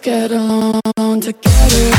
Let's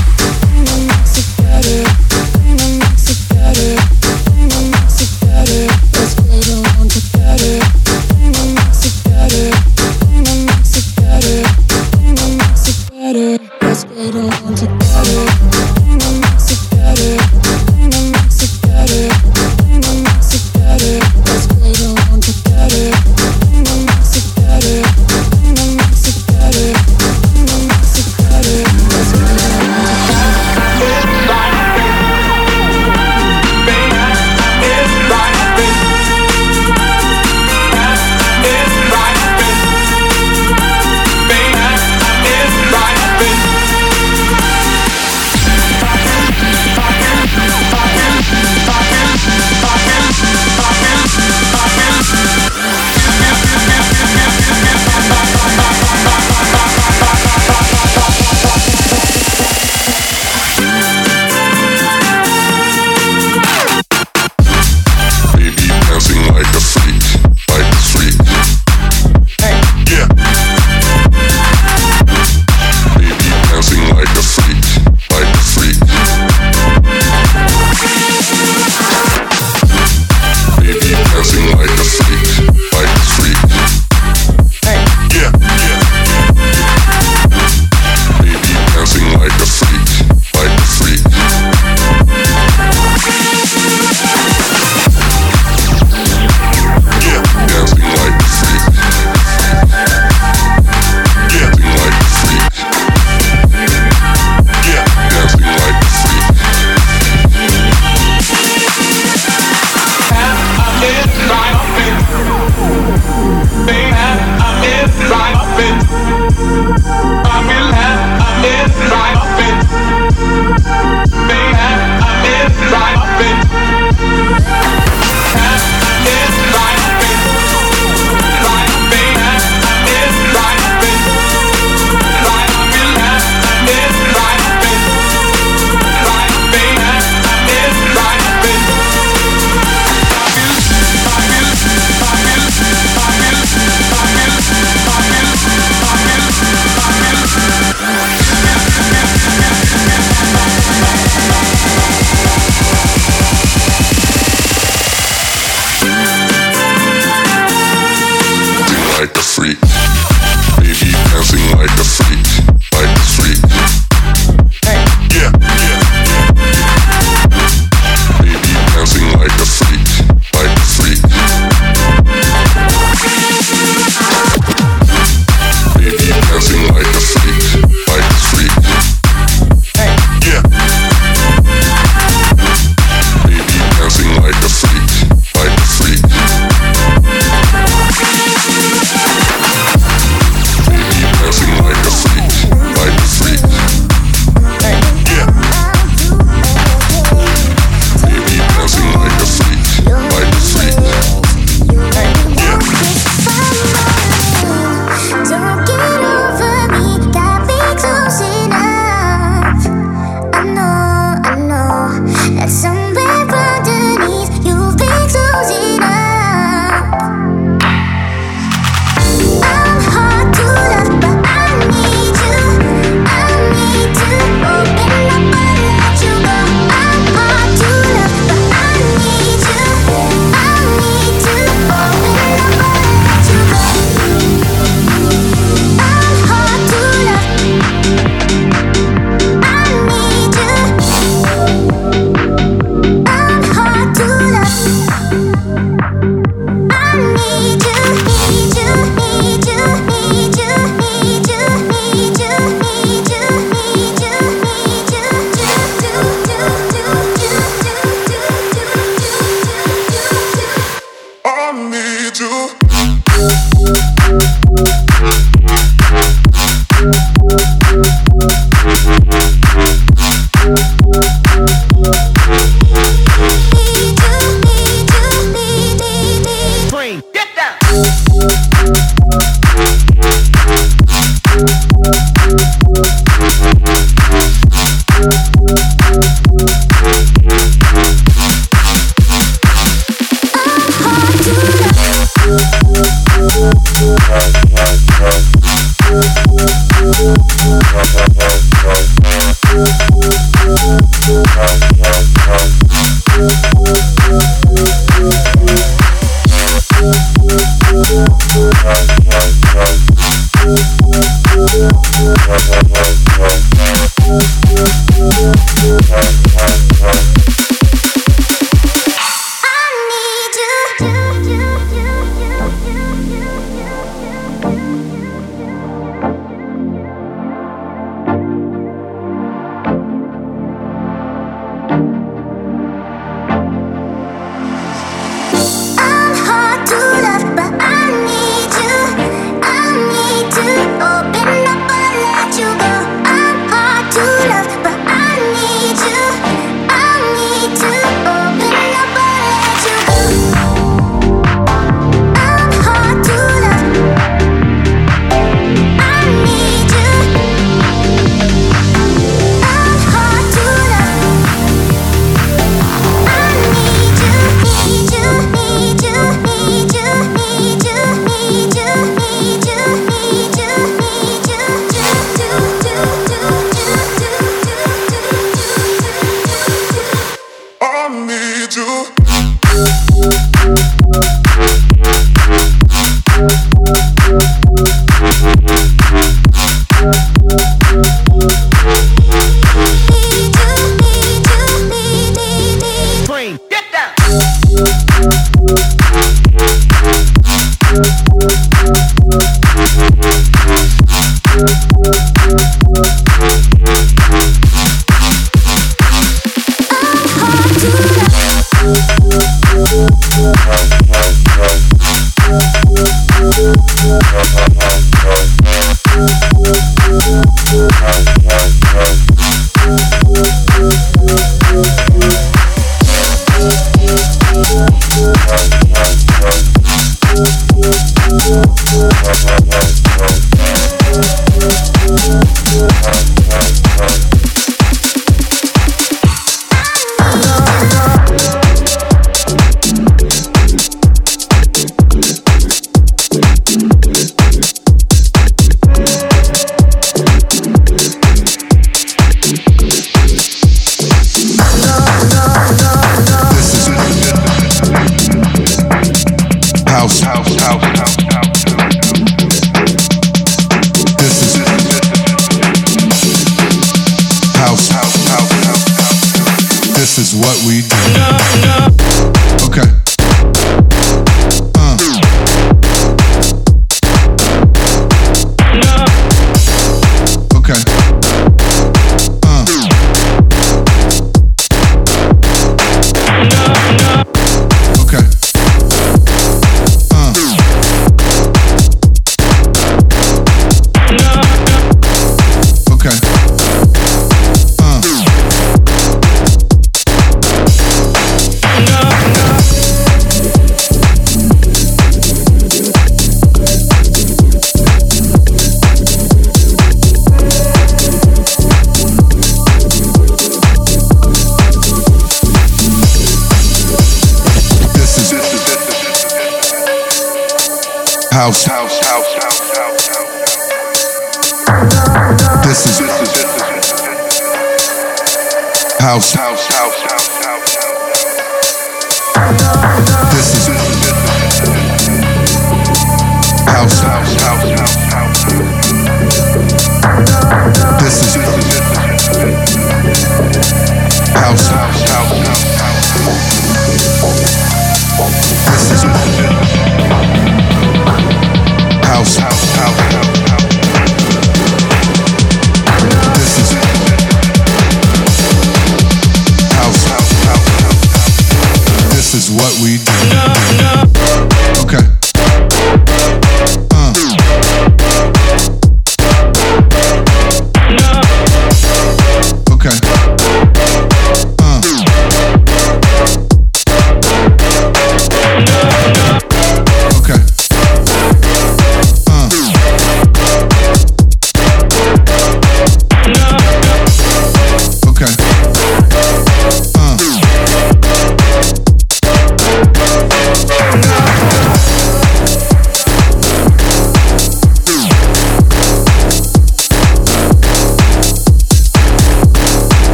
house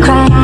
cry.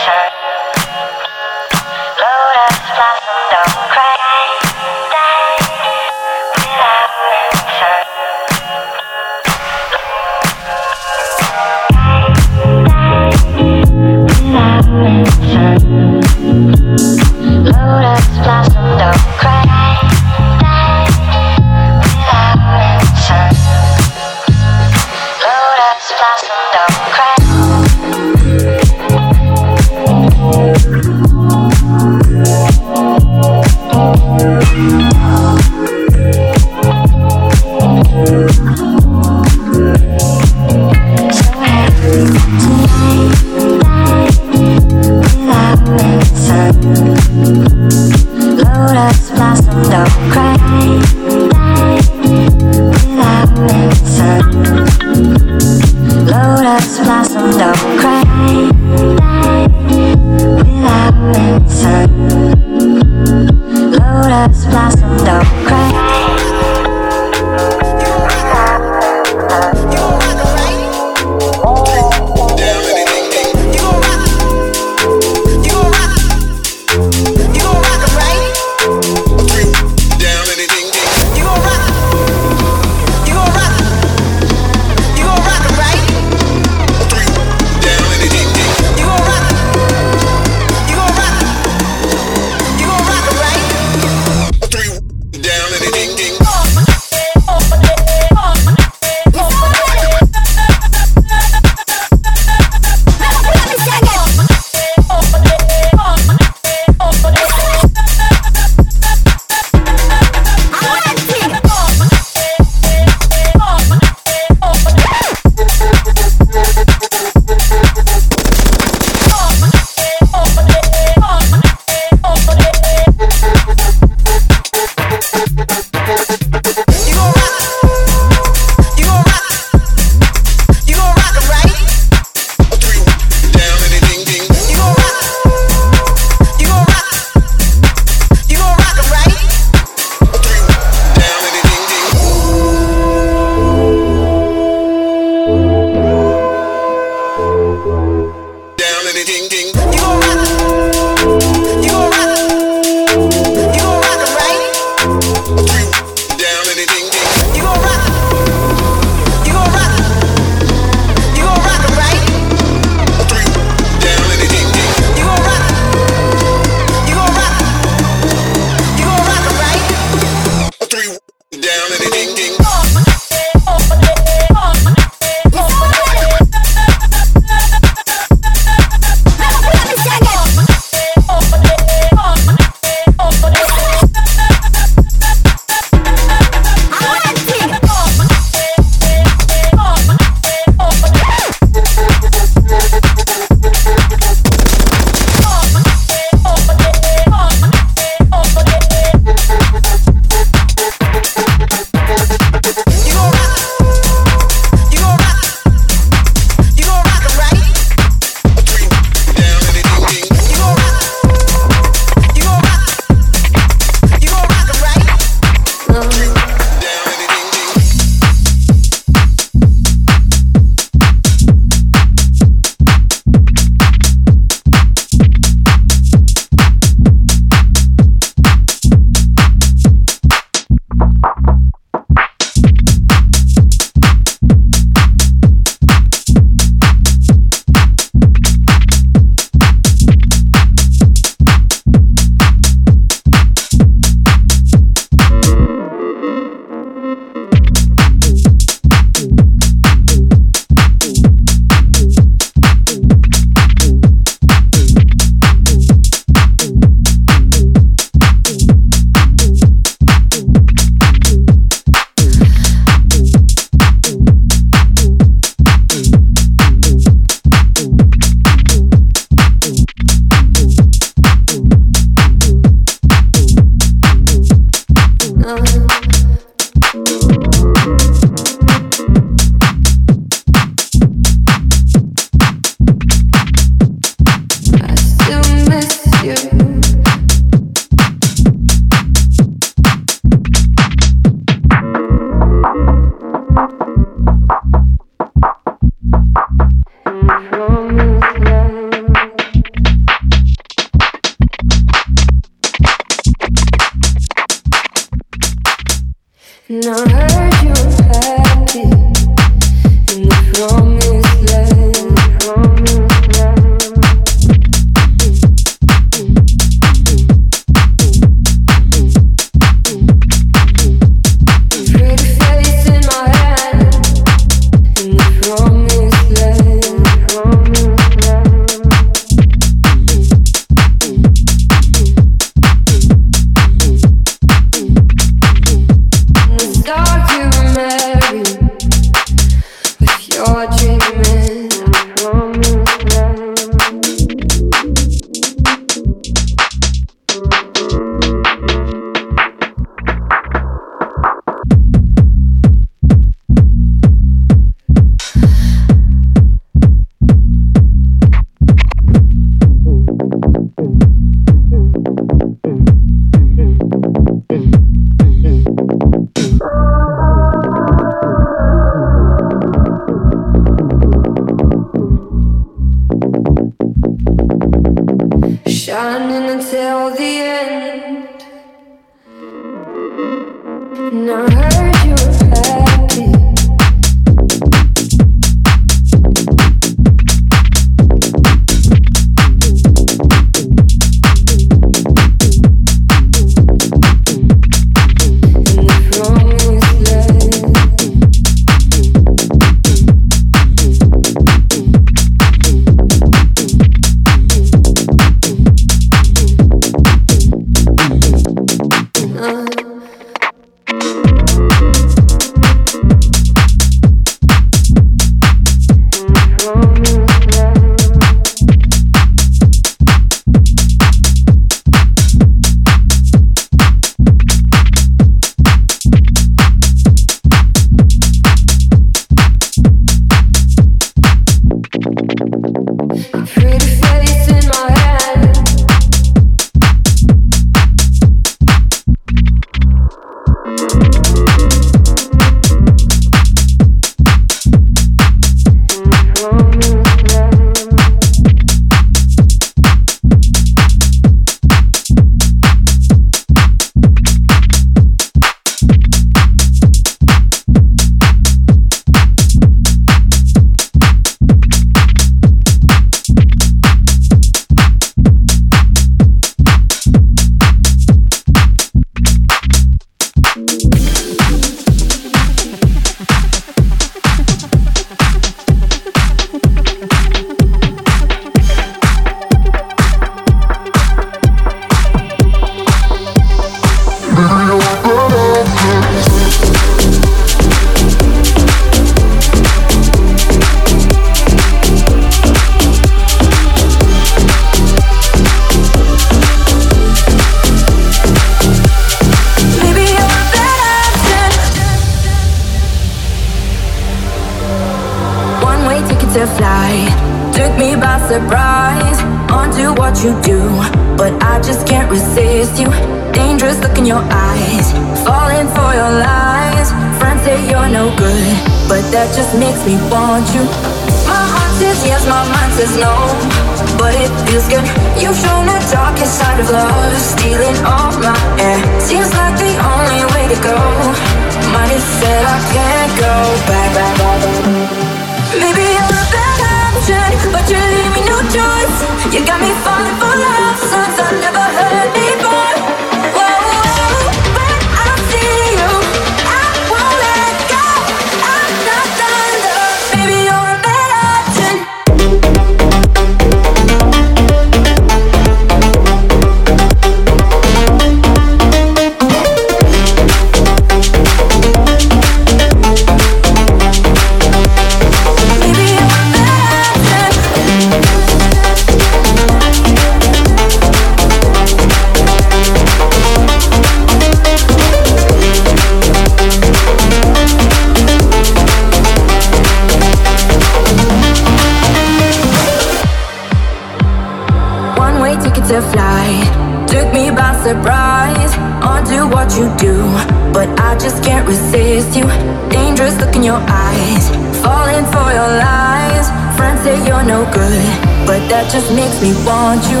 want you.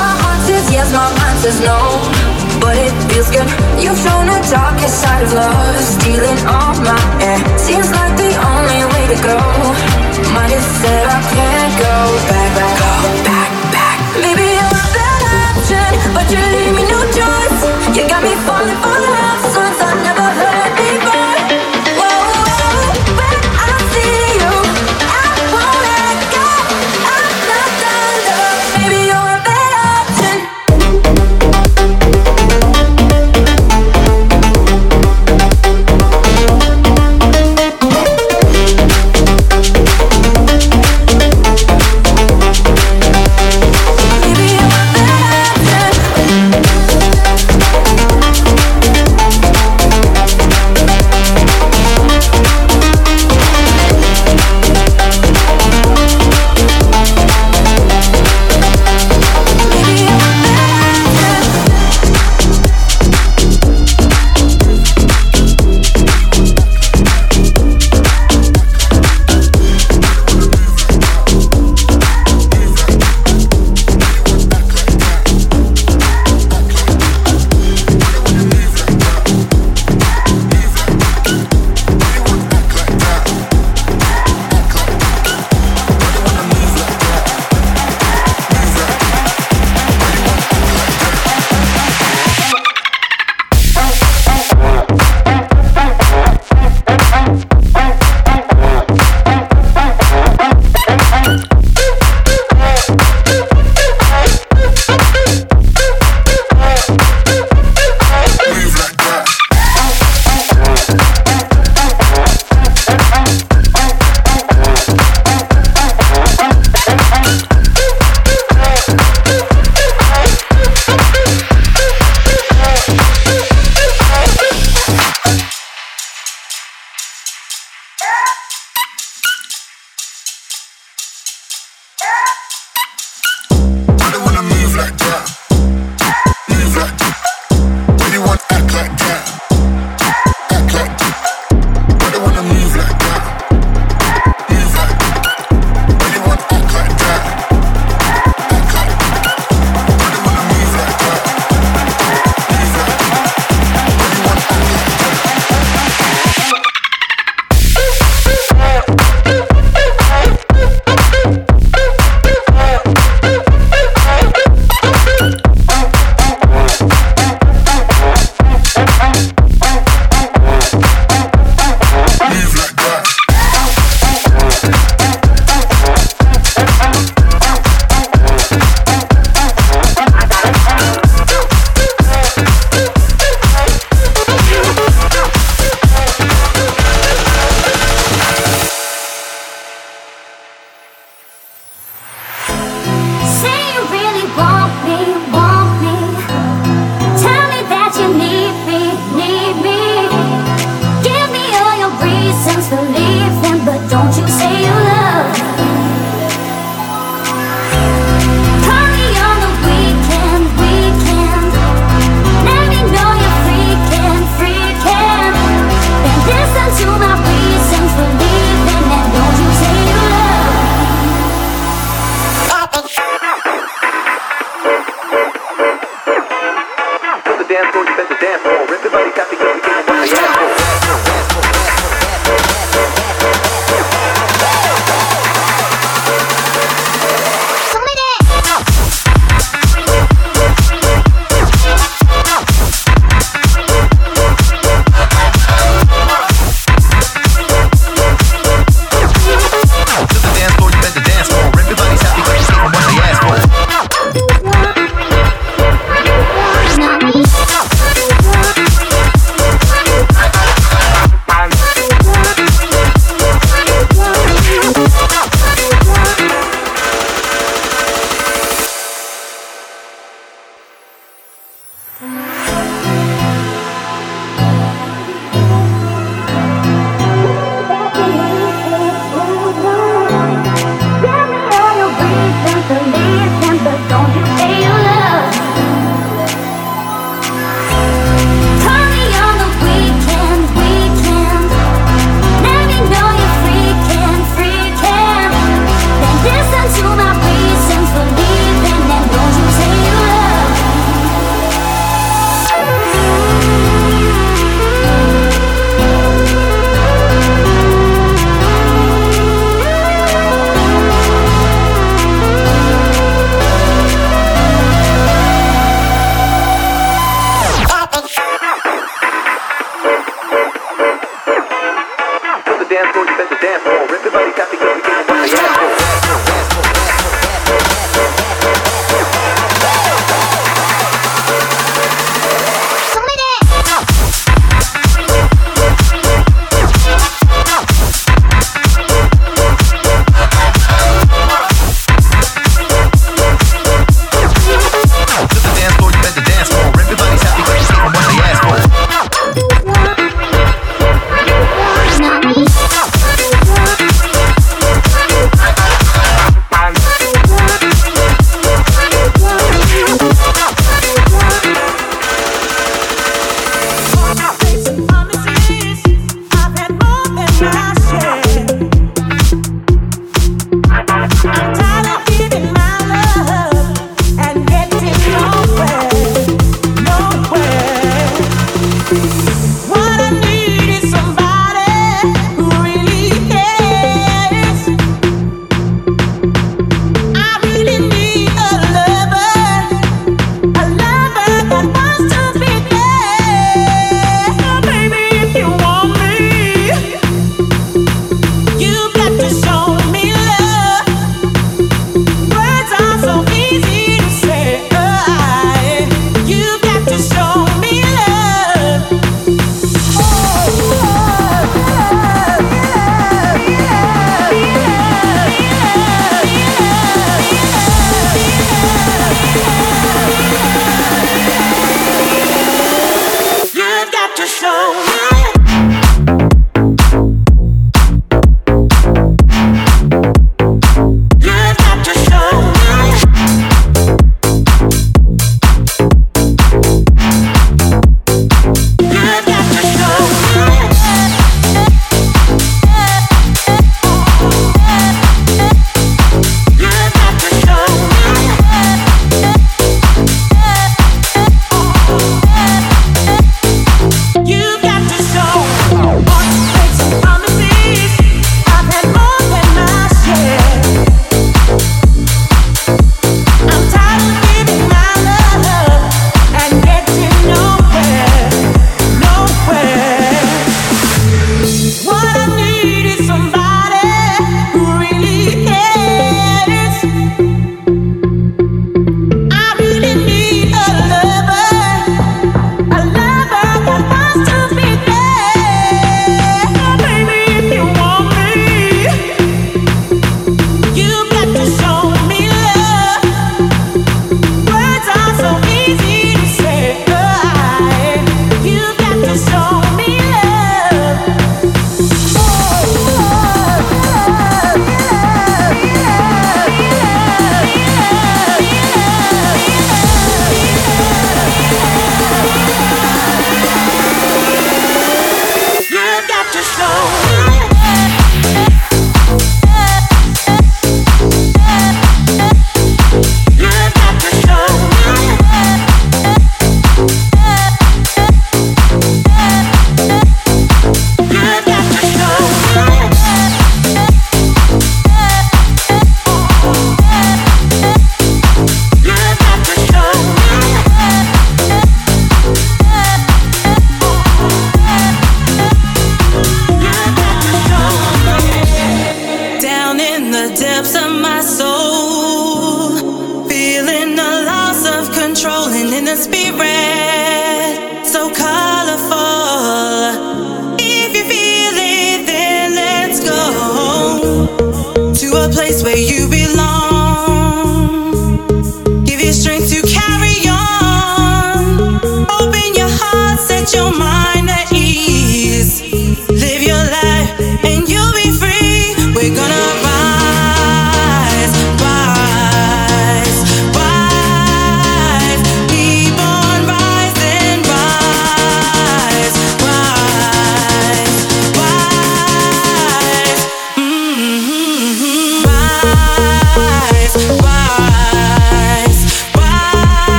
My heart says yes, my mind says no. But it feels good. You've shown the darkest side of love, stealing all my air. Seems like the only way to go. Might have said I can't go back, back, go back, back. Maybe I'm a bad option, but you leave me no choice. You got me falling for.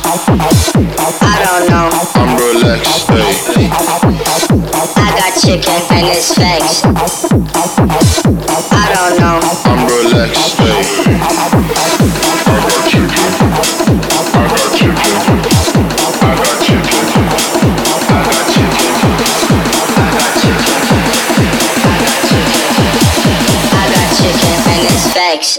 I don't know. I'm relaxed. I got chicken and it's fresh. I don't know. I'm relaxed. I got chicken. I got chicken. I got chicken. I got chicken. I got chicken. And it's fresh.